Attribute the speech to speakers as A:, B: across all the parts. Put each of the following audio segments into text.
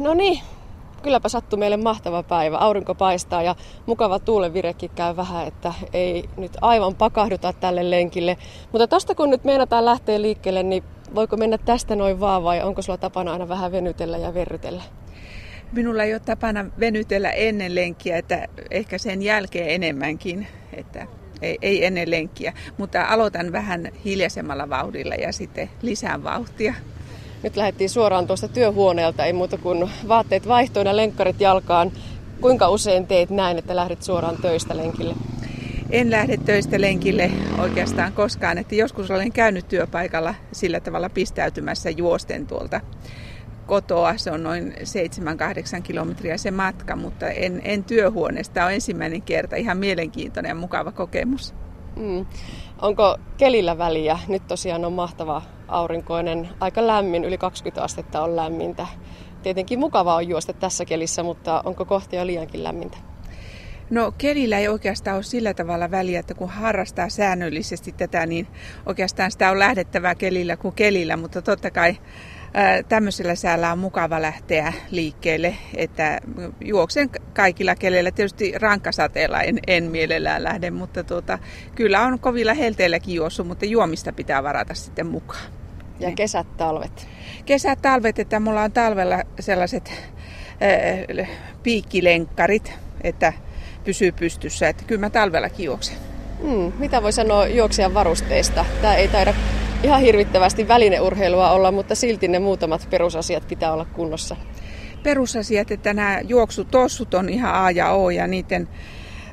A: No niin, kylläpä sattui meille mahtava päivä. Aurinko paistaa ja mukava tuulenvirekin käy vähän, että ei nyt aivan pakahduta tälle lenkille. Mutta tosta kun nyt meinataan lähteä liikkeelle, niin voiko mennä tästä noin vaan vai onko sulla tapana aina vähän venytellä ja verrytellä?
B: Minulla ei ole tapana venytellä ennen lenkkiä, että ehkä sen jälkeen enemmänkin, että ei, ei ennen lenkkiä. Mutta aloitan vähän hiljaisemmalla vauhdilla ja sitten lisään vauhtia.
A: Nyt lähdettiin suoraan tuosta työhuoneelta, ei muuta kuin vaatteet vaihtoina ja lenkkarit jalkaan. Kuinka usein teet näin, että lähdet suoraan töistä lenkille?
B: En lähde töistä lenkille oikeastaan koskaan, että joskus olen käynyt työpaikalla sillä tavalla pistäytymässä juosten tuolta kotoa. Se on noin 7-8 kilometriä se matka, mutta en, en työhuoneesta. On ensimmäinen kerta. Ihan mielenkiintoinen ja mukava kokemus.
A: Mm. Onko kelillä väliä? Nyt tosiaan on mahtava aurinkoinen, aika lämmin, yli 20 astetta on lämmintä. Tietenkin mukavaa on juosta tässä kelissä, mutta onko kohta jo liiankin lämmintä?
B: No kelillä ei oikeastaan ole sillä tavalla väliä, että kun harrastaa säännöllisesti tätä, niin oikeastaan sitä on lähdettävää kelillä kuin kelillä, mutta totta kai tämmöisellä säällä on mukava lähteä liikkeelle, että juoksen kaikilla keleillä. Tietysti rankkasateella en, en mielellään lähde, mutta tuota, kyllä on kovilla helteilläkin juossut, mutta juomista pitää varata sitten mukaan.
A: Ja kesät, talvet?
B: Kesät, talvet, että mulla on talvella sellaiset äh, piikkilenkkarit, että pysyy pystyssä, että kyllä mä talvellakin juoksen.
A: Hmm, mitä voi sanoa juoksijan varusteista? Tämä ei taida ihan hirvittävästi välineurheilua olla, mutta silti ne muutamat perusasiat pitää olla kunnossa.
B: Perusasiat, että nämä juoksutossut on ihan A ja O ja niiden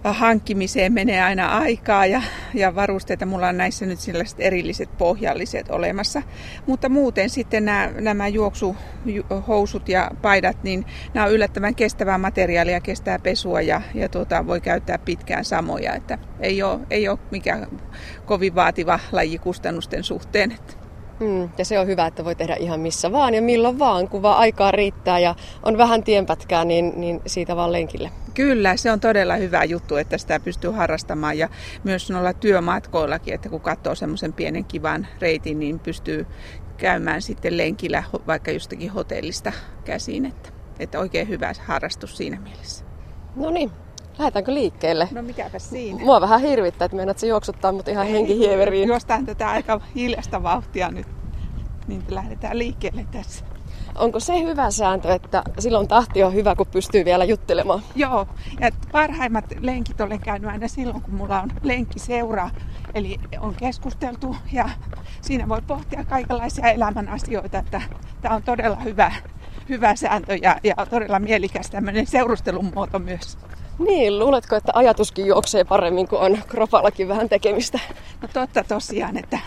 B: hankkimiseen menee aina aikaa ja, ja varusteita. Mulla on näissä nyt sellaiset erilliset pohjalliset olemassa. Mutta muuten sitten nämä, nämä juoksuhousut ja paidat, niin nämä on yllättävän kestävää materiaalia, kestää pesua ja, ja tuota, voi käyttää pitkään samoja. Että ei, ole, ei ole mikään kovin vaativa laji kustannusten suhteen.
A: Mm, ja se on hyvä, että voi tehdä ihan missä vaan ja milloin vaan, kun vaan aikaa riittää ja on vähän tienpätkää, niin, niin siitä vaan lenkille.
B: Kyllä, se on todella hyvä juttu, että sitä pystyy harrastamaan ja myös noilla työmatkoillakin, että kun katsoo semmoisen pienen kivan reitin, niin pystyy käymään sitten lenkillä vaikka jostakin hotellista käsiin, että, että oikein hyvä harrastus siinä mielessä.
A: No niin, Lähdetäänkö liikkeelle?
B: No mikäpä siinä.
A: Mua vähän hirvittää, että meinaat se juoksuttaa mut ihan henkihieveriin.
B: Juostaan tätä aika hiljasta vauhtia nyt, niin lähdetään liikkeelle tässä.
A: Onko se hyvä sääntö, että silloin tahti on hyvä, kun pystyy vielä juttelemaan?
B: Joo, ja parhaimmat lenkit olen käynyt aina silloin, kun mulla on seura. Eli on keskusteltu ja siinä voi pohtia kaikenlaisia elämän asioita, että tämä on todella hyvä, hyvä sääntö ja, ja todella mielikäs tämmöinen seurustelun muoto myös.
A: Niin, luuletko, että ajatuskin juoksee paremmin, kuin on kropallakin vähän tekemistä?
B: No totta tosiaan, että,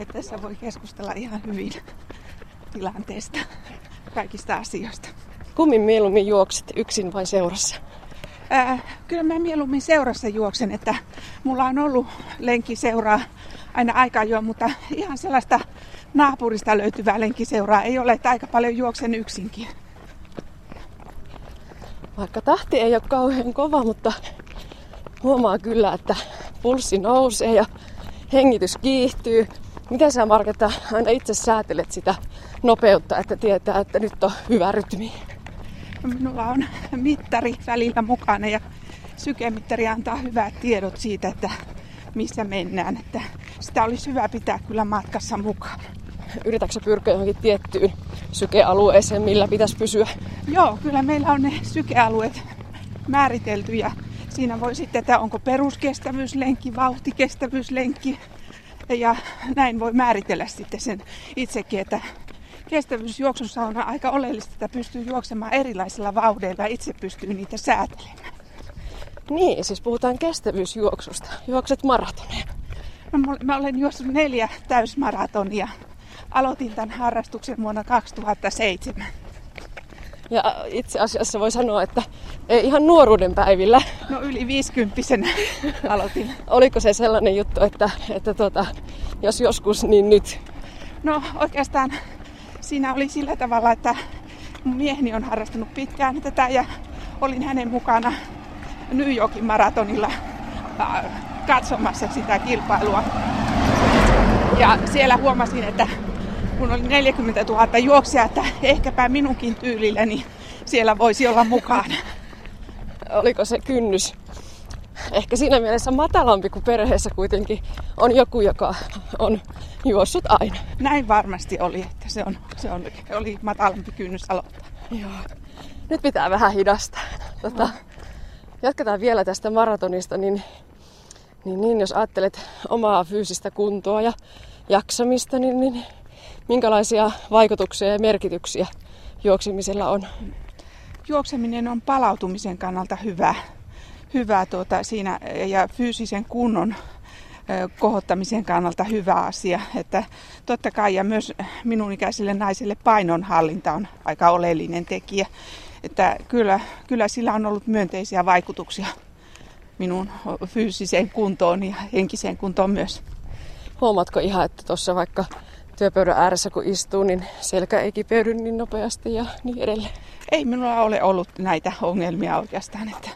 B: että tässä voi keskustella ihan hyvin tilanteesta, kaikista asioista.
A: Kummin mieluummin juokset, yksin vai seurassa?
B: Ää, kyllä mä mieluummin seurassa juoksen, että mulla on ollut lenkkiseuraa aina aikaa jo, mutta ihan sellaista naapurista löytyvää lenkkiseuraa ei ole, että aika paljon juoksen yksinkin.
A: Vaikka tahti ei ole kauhean kova, mutta huomaa kyllä, että pulssi nousee ja hengitys kiihtyy. Miten sä Marketta aina itse säätelet sitä nopeutta, että tietää, että nyt on hyvä rytmi?
B: Minulla on mittari välillä mukana ja sykemittari antaa hyvät tiedot siitä, että missä mennään. Että sitä olisi hyvä pitää kyllä matkassa mukaan.
A: Yritätkö pyrkiä johonkin tiettyyn sykealueeseen, millä pitäisi pysyä?
B: Joo, kyllä meillä on ne sykealueet määritelty ja siinä voi sitten, että onko peruskestävyyslenkki, vauhtikestävyyslenkki ja näin voi määritellä sitten sen itsekin, että kestävyysjuoksussa on aika oleellista, että pystyy juoksemaan erilaisilla vauhdeilla ja itse pystyy niitä säätelemään.
A: Niin, siis puhutaan kestävyysjuoksusta. Juokset maratoneja.
B: No, mä olen juossut neljä täysmaratonia aloitin tämän harrastuksen vuonna 2007.
A: Ja itse asiassa voi sanoa, että ei ihan nuoruuden päivillä.
B: No yli 50 aloitin.
A: Oliko se sellainen juttu, että, että tota, jos joskus, niin nyt?
B: No oikeastaan siinä oli sillä tavalla, että mun mieheni on harrastanut pitkään tätä ja olin hänen mukana New Yorkin maratonilla katsomassa sitä kilpailua. Ja siellä huomasin, että kun oli 40 000 juoksia, että ehkäpä minunkin tyylilläni siellä voisi olla mukana.
A: Oliko se kynnys ehkä siinä mielessä matalampi kuin perheessä kuitenkin on joku, joka on juossut aina.
B: Näin varmasti oli, että se, on, se on, oli matalampi kynnys aloittaa.
A: Joo. Nyt pitää vähän hidastaa. Tota, jatketaan vielä tästä maratonista, niin, niin, niin jos ajattelet omaa fyysistä kuntoa ja jaksamista, niin, niin minkälaisia vaikutuksia ja merkityksiä juoksemisella on?
B: Juokseminen on palautumisen kannalta hyvä, hyvä tuota, siinä ja fyysisen kunnon kohottamisen kannalta hyvä asia. Että totta kai ja myös minun ikäiselle naiselle painonhallinta on aika oleellinen tekijä. Että kyllä, kyllä sillä on ollut myönteisiä vaikutuksia minun fyysiseen kuntoon ja henkiseen kuntoon myös.
A: Huomaatko ihan, että tuossa vaikka työpöydän ääressä kun istuu, niin selkä ei kipeydy niin nopeasti ja niin edelleen?
B: Ei minulla ole ollut näitä ongelmia oikeastaan. Että,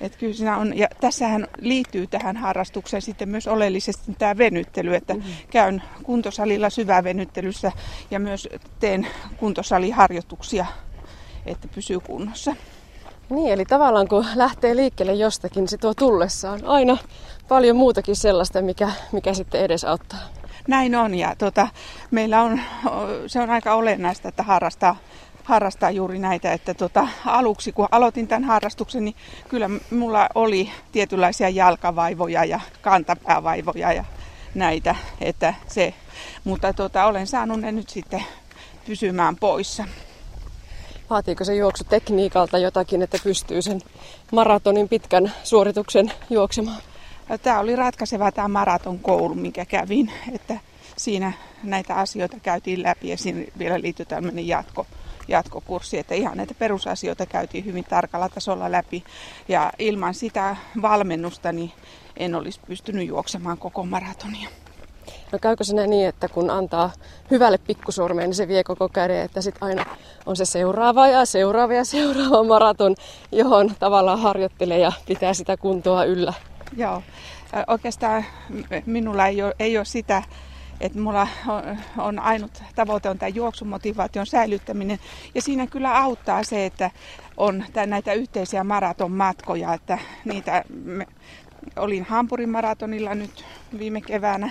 B: että kyllä siinä on, ja tässähän liittyy tähän harrastukseen sitten myös oleellisesti tämä venyttely, että mm-hmm. käyn kuntosalilla syvävenyttelyssä ja myös teen kuntosaliharjoituksia, että pysyy kunnossa.
A: Niin, eli tavallaan kun lähtee liikkeelle jostakin, se tuo tullessaan aina paljon muutakin sellaista, mikä, mikä sitten edesauttaa.
B: Näin on ja tota, meillä on, se on aika olennaista, että harrastaa, harrastaa juuri näitä, että tota, aluksi kun aloitin tämän harrastuksen, niin kyllä mulla oli tietynlaisia jalkavaivoja ja kantapäävaivoja ja näitä, että se, mutta tota, olen saanut ne nyt sitten pysymään poissa.
A: Vaatiiko se juoksu tekniikalta jotakin, että pystyy sen maratonin pitkän suorituksen juoksemaan?
B: Tämä oli ratkaiseva tämä maraton koulu, mikä kävin, että siinä näitä asioita käytiin läpi ja siinä vielä liittyi tämmöinen jatko, jatkokurssi, että ihan näitä perusasioita käytiin hyvin tarkalla tasolla läpi ja ilman sitä valmennusta niin en olisi pystynyt juoksemaan koko maratonia.
A: No käykö se niin, että kun antaa hyvälle pikkusormeen, niin se vie koko käden, että sitten aina on se seuraava ja seuraava ja seuraava maraton, johon tavallaan harjoittelee ja pitää sitä kuntoa yllä?
B: Joo, oikeastaan minulla ei ole, ei ole sitä, että mulla on, on ainut tavoite on tämä juoksumotivaation säilyttäminen. Ja siinä kyllä auttaa se, että on näitä yhteisiä maratonmatkoja, että niitä me, olin Hampurin maratonilla nyt viime keväänä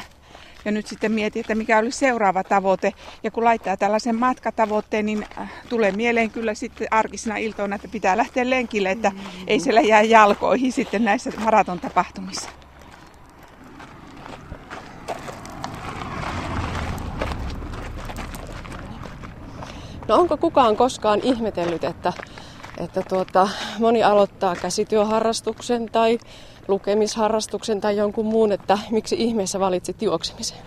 B: ja nyt sitten mietin, että mikä olisi seuraava tavoite. Ja kun laittaa tällaisen matkatavoitteen, niin äh, tulee mieleen kyllä sitten arkisena iltoina, että pitää lähteä lenkille, että ei siellä jää jalkoihin sitten näissä maraton tapahtumissa.
A: No onko kukaan koskaan ihmetellyt, että, että tuota, moni aloittaa käsityöharrastuksen tai lukemisharrastuksen tai jonkun muun, että miksi ihmeessä valitsit juoksemisen?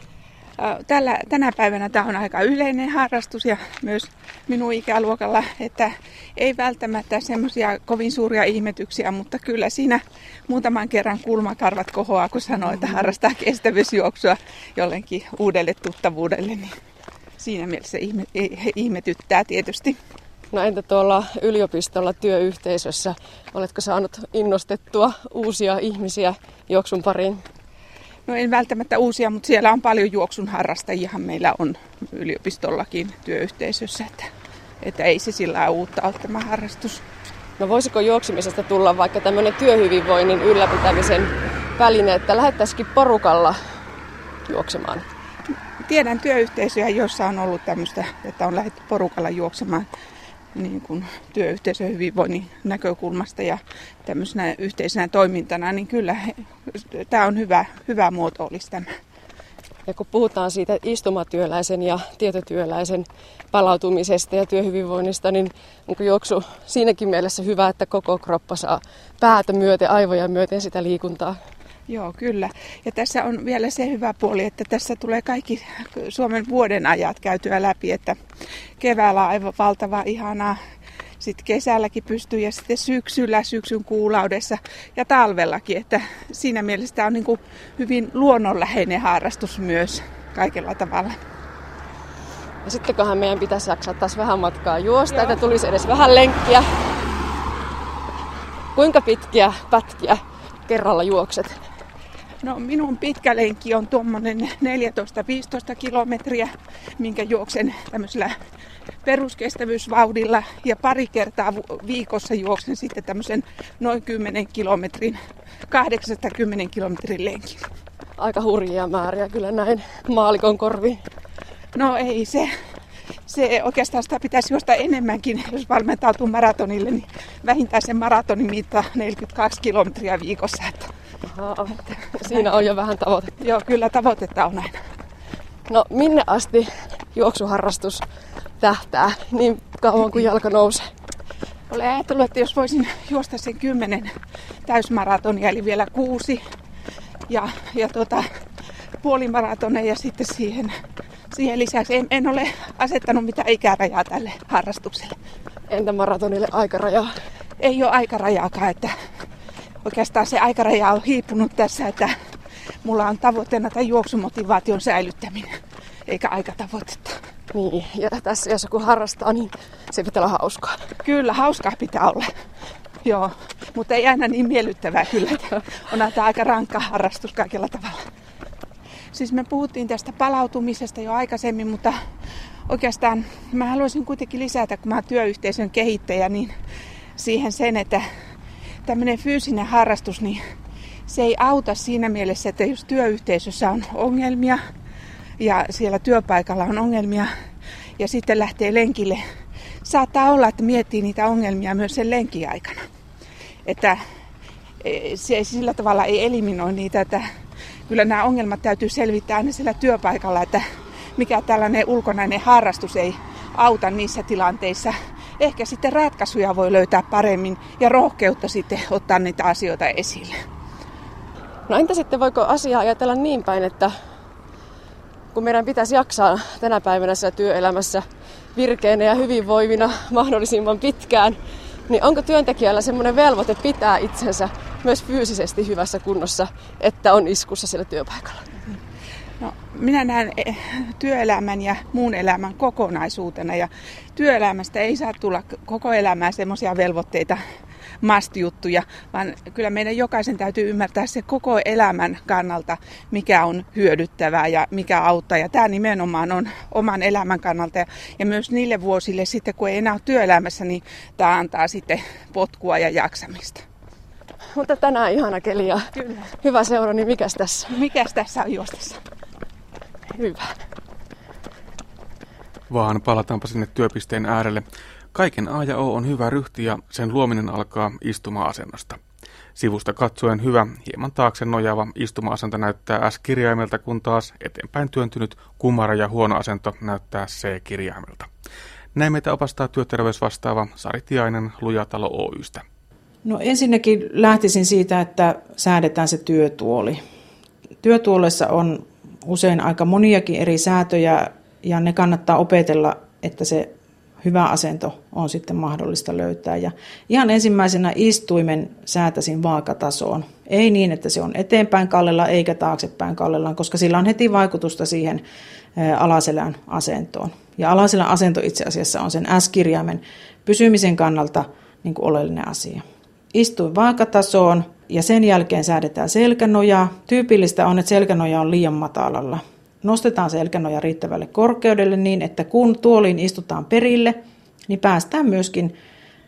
B: Tällä, tänä päivänä tämä on aika yleinen harrastus ja myös minun ikäluokalla, että ei välttämättä semmoisia kovin suuria ihmetyksiä, mutta kyllä siinä muutaman kerran kulmakarvat kohoaa, kun sanoo, että harrastaa kestävyysjuoksua jollekin uudelle tuttavuudelle, niin siinä mielessä ihme, ihmetyttää tietysti.
A: No entä tuolla yliopistolla työyhteisössä, oletko saanut innostettua uusia ihmisiä juoksun pariin?
B: No en välttämättä uusia, mutta siellä on paljon juoksun harrastajiahan meillä on yliopistollakin työyhteisössä, että, että ei se sillä uutta ole tämä harrastus.
A: No voisiko juoksemisesta tulla vaikka tämmöinen työhyvinvoinnin ylläpitämisen väline, että lähettäisikin porukalla juoksemaan?
B: Tiedän työyhteisöjä, joissa on ollut tämmöistä, että on lähdetty porukalla juoksemaan niin kuin työyhteisön hyvinvoinnin näkökulmasta ja tämmöisenä yhteisenä toimintana, niin kyllä tämä on hyvä, hyvä muoto olisi tämä.
A: Ja kun puhutaan siitä istumatyöläisen ja tietotyöläisen palautumisesta ja työhyvinvoinnista, niin onko juoksu siinäkin mielessä hyvä, että koko kroppa saa päätä myöten, aivoja myöten sitä liikuntaa?
B: Joo, kyllä. Ja tässä on vielä se hyvä puoli, että tässä tulee kaikki Suomen vuoden ajat käytyä läpi, että keväällä on aivan valtava ihanaa, sitten kesälläkin pystyy ja sitten syksyllä, syksyn kuulaudessa ja talvellakin, että siinä mielessä tämä on niin kuin hyvin luonnonläheinen harrastus myös kaikella tavalla.
A: Ja sittenköhän meidän pitäisi jaksaa taas vähän matkaa juosta, Joo. että tulisi edes vähän lenkkiä. Kuinka pitkiä pätkiä kerralla juokset?
B: No minun pitkä lenkki on tuommoinen 14-15 kilometriä, minkä juoksen tämmöisellä peruskestävyysvauhdilla ja pari kertaa viikossa juoksen sitten tämmöisen noin 10 kilometrin, 80 kilometrin lenkin.
A: Aika hurjia määriä kyllä näin maalikon korvi.
B: No ei se, se oikeastaan sitä pitäisi juosta enemmänkin, jos valmentautuu maratonille, niin vähintään sen maratonin mitta 42 kilometriä viikossa. Että,
A: Aha, siinä on jo vähän tavoite.
B: Joo, kyllä tavoitetta on aina.
A: No minne asti juoksuharrastus tähtää niin kauan kuin jalka nousee?
B: Olen ajatellut, että jos voisin juosta sen kymmenen täysmaratonia, eli vielä kuusi, ja, ja tuota, puolimaratoneja sitten siihen, siihen lisäksi. En, en ole asettanut mitään ikärajaa tälle harrastukselle.
A: Entä maratonille aikarajaa?
B: Ei ole aikarajaakaan, että oikeastaan se aikaraja on hiipunut tässä, että mulla on tavoitteena tämän juoksumotivaation säilyttäminen, eikä aikatavoitetta.
A: Niin, ja tässä jos joku harrastaa, niin se pitää olla hauskaa.
B: Kyllä, hauskaa pitää olla. Joo, mutta ei aina niin miellyttävää kyllä. On tämä aika rankka harrastus kaikella tavalla. Siis me puhuttiin tästä palautumisesta jo aikaisemmin, mutta oikeastaan mä haluaisin kuitenkin lisätä, kun mä oon työyhteisön kehittäjä, niin siihen sen, että tämmöinen fyysinen harrastus, niin se ei auta siinä mielessä, että jos työyhteisössä on ongelmia ja siellä työpaikalla on ongelmia ja sitten lähtee lenkille, saattaa olla, että miettii niitä ongelmia myös sen lenkin aikana. Että e, se sillä tavalla ei eliminoi niitä, että kyllä nämä ongelmat täytyy selvittää aina siellä työpaikalla, että mikä tällainen ulkonainen harrastus ei auta niissä tilanteissa. Ehkä sitten ratkaisuja voi löytää paremmin ja rohkeutta sitten ottaa niitä asioita esille.
A: No entä sitten voiko asiaa ajatella niin päin, että kun meidän pitäisi jaksaa tänä päivänä työelämässä virkeänä ja hyvinvoivina mahdollisimman pitkään, niin onko työntekijällä semmoinen velvoite pitää itsensä myös fyysisesti hyvässä kunnossa, että on iskussa siellä työpaikalla?
B: No, minä näen eh, työelämän ja muun elämän kokonaisuutena ja työelämästä ei saa tulla koko elämää semmoisia velvoitteita must-juttuja, vaan kyllä meidän jokaisen täytyy ymmärtää se koko elämän kannalta, mikä on hyödyttävää ja mikä auttaa. Ja tämä nimenomaan on oman elämän kannalta. Ja myös niille vuosille sitten, kun ei enää ole työelämässä, niin tämä antaa sitten potkua ja jaksamista.
A: Mutta tänään ihana keli ja Kyllä. hyvä seura, niin mikäs tässä?
B: Mikäs tässä on juostessa?
A: Hyvä.
C: Vaan palataanpa sinne työpisteen äärelle. Kaiken A ja O on hyvä ryhti ja sen luominen alkaa istuma-asennosta. Sivusta katsoen hyvä, hieman taakse nojaava istuma-asento näyttää S-kirjaimelta, kun taas eteenpäin työntynyt kumara ja huono asento näyttää C-kirjaimelta. Näin meitä opastaa työterveysvastaava Sari Tiainen Lujatalo Oystä.
D: No ensinnäkin lähtisin siitä, että säädetään se työtuoli. Työtuolessa on usein aika moniakin eri säätöjä ja ne kannattaa opetella, että se hyvä asento on sitten mahdollista löytää. Ja ihan ensimmäisenä istuimen säätäisin vaakatasoon. Ei niin, että se on eteenpäin kallella eikä taaksepäin kallellaan, koska sillä on heti vaikutusta siihen alaselän asentoon. Ja alaselän asento itse asiassa on sen S-kirjaimen pysymisen kannalta niin kuin oleellinen asia. Istuin vaakatasoon ja sen jälkeen säädetään selkänojaa. Tyypillistä on, että selkänoja on liian matalalla. Nostetaan selkänoja riittävälle korkeudelle niin, että kun tuoliin istutaan perille, niin päästään myöskin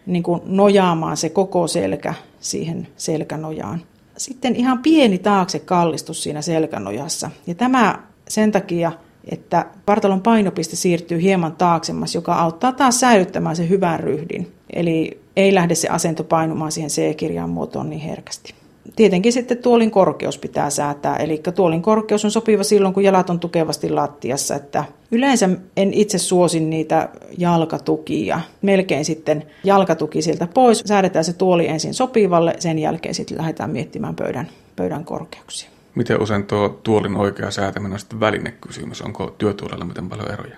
D: niin kuin nojaamaan se koko selkä siihen selkänojaan. Sitten ihan pieni taakse kallistus siinä selkänojassa. Ja tämä sen takia, että vartalon painopiste siirtyy hieman taaksemmas, joka auttaa taas säilyttämään sen hyvän ryhdin. Eli ei lähde se asento painumaan siihen C-kirjan muotoon niin herkästi. Tietenkin sitten tuolin korkeus pitää säätää, eli tuolin korkeus on sopiva silloin, kun jalat on tukevasti lattiassa. Että yleensä en itse suosin niitä jalkatukia. Melkein sitten jalkatuki sieltä pois. Säädetään se tuoli ensin sopivalle, sen jälkeen sitten lähdetään miettimään pöydän, pöydän korkeuksia.
C: Miten usein tuo tuolin oikea säätäminen on sitten välinekysymys? Onko työtuolella miten paljon eroja?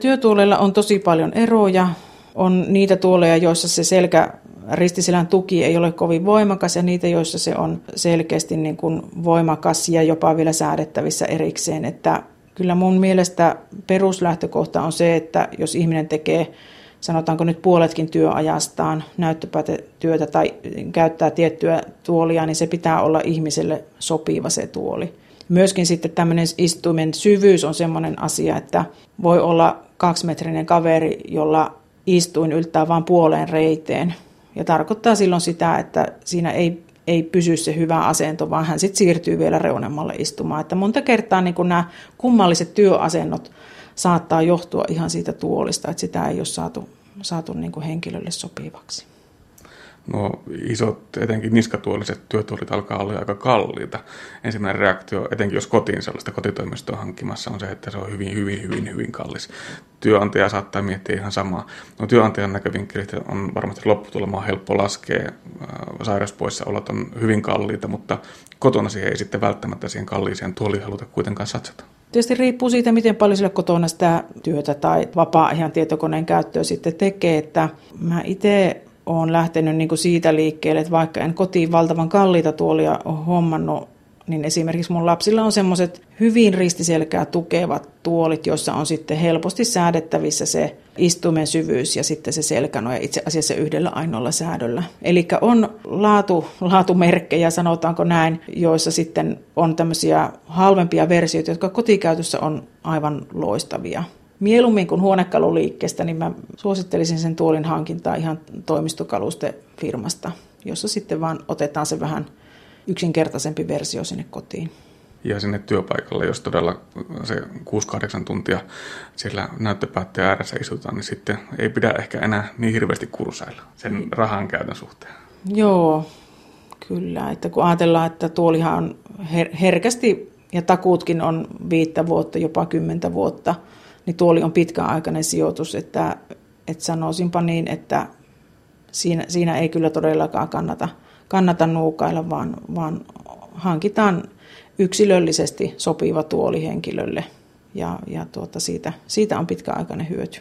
D: Työtuolella on tosi paljon eroja. On niitä tuoleja, joissa se selkä ristiselän tuki ei ole kovin voimakas ja niitä, joissa se on selkeästi niin kuin voimakas ja jopa vielä säädettävissä erikseen. Että kyllä mun mielestä peruslähtökohta on se, että jos ihminen tekee sanotaanko nyt puoletkin työajastaan näyttöpäätetyötä tai käyttää tiettyä tuolia, niin se pitää olla ihmiselle sopiva se tuoli. Myöskin sitten tämmöinen istuimen syvyys on semmoinen asia, että voi olla kaksimetrinen kaveri, jolla istuin yltää vain puoleen reiteen. Ja tarkoittaa silloin sitä, että siinä ei, ei pysy se hyvä asento, vaan hän sitten siirtyy vielä reunemmalle istumaan. Että monta kertaa niin nämä kummalliset työasennot saattaa johtua ihan siitä tuolista, että sitä ei ole saatu, saatu niin henkilölle sopivaksi
C: nuo isot, etenkin niskatuoliset työtuolit alkaa olla aika kalliita. Ensimmäinen reaktio, etenkin jos kotiin sellaista kotitoimistoa hankkimassa, on se, että se on hyvin, hyvin, hyvin, hyvin kallis. Työnantaja saattaa miettiä ihan samaa. No työnantajan näkövinkkelit on varmasti lopputulemaan helppo laskea. Sairauspoissaolot on hyvin kalliita, mutta kotona siihen ei sitten välttämättä siihen kalliiseen tuoliin haluta kuitenkaan satsata.
D: Tietysti riippuu siitä, miten paljon sille kotona sitä työtä tai vapaa-ajan tietokoneen käyttöä sitten tekee. Että mä itse olen lähtenyt niin kuin siitä liikkeelle, että vaikka en kotiin valtavan kalliita tuolia ole hommannut, niin esimerkiksi mun lapsilla on semmoiset hyvin ristiselkää tukevat tuolit, joissa on sitten helposti säädettävissä se istumen syvyys ja sitten se selkänoja itse asiassa yhdellä ainoalla säädöllä. Eli on laatu, laatumerkkejä, sanotaanko näin, joissa sitten on tämmöisiä halvempia versioita, jotka kotikäytössä on aivan loistavia mieluummin kuin huonekaluliikkeestä, niin mä suosittelisin sen tuolin hankintaa ihan toimistokalustefirmasta, jossa sitten vaan otetaan se vähän yksinkertaisempi versio sinne kotiin.
C: Ja sinne työpaikalle, jos todella se 6-8 tuntia siellä näyttöpäätteen ääressä istutaan, niin sitten ei pidä ehkä enää niin hirveästi kursailla sen rahan käytön suhteen.
D: Joo, kyllä. Että kun ajatellaan, että tuolihan on her- herkästi ja takuutkin on viittä vuotta, jopa kymmentä vuotta – niin tuoli on pitkäaikainen sijoitus, että, että sanoisinpa niin, että siinä, siinä ei kyllä todellakaan kannata, kannata nuukailla, vaan, vaan hankitaan yksilöllisesti sopiva tuoli henkilölle ja, ja tuota siitä, siitä on pitkäaikainen hyöty.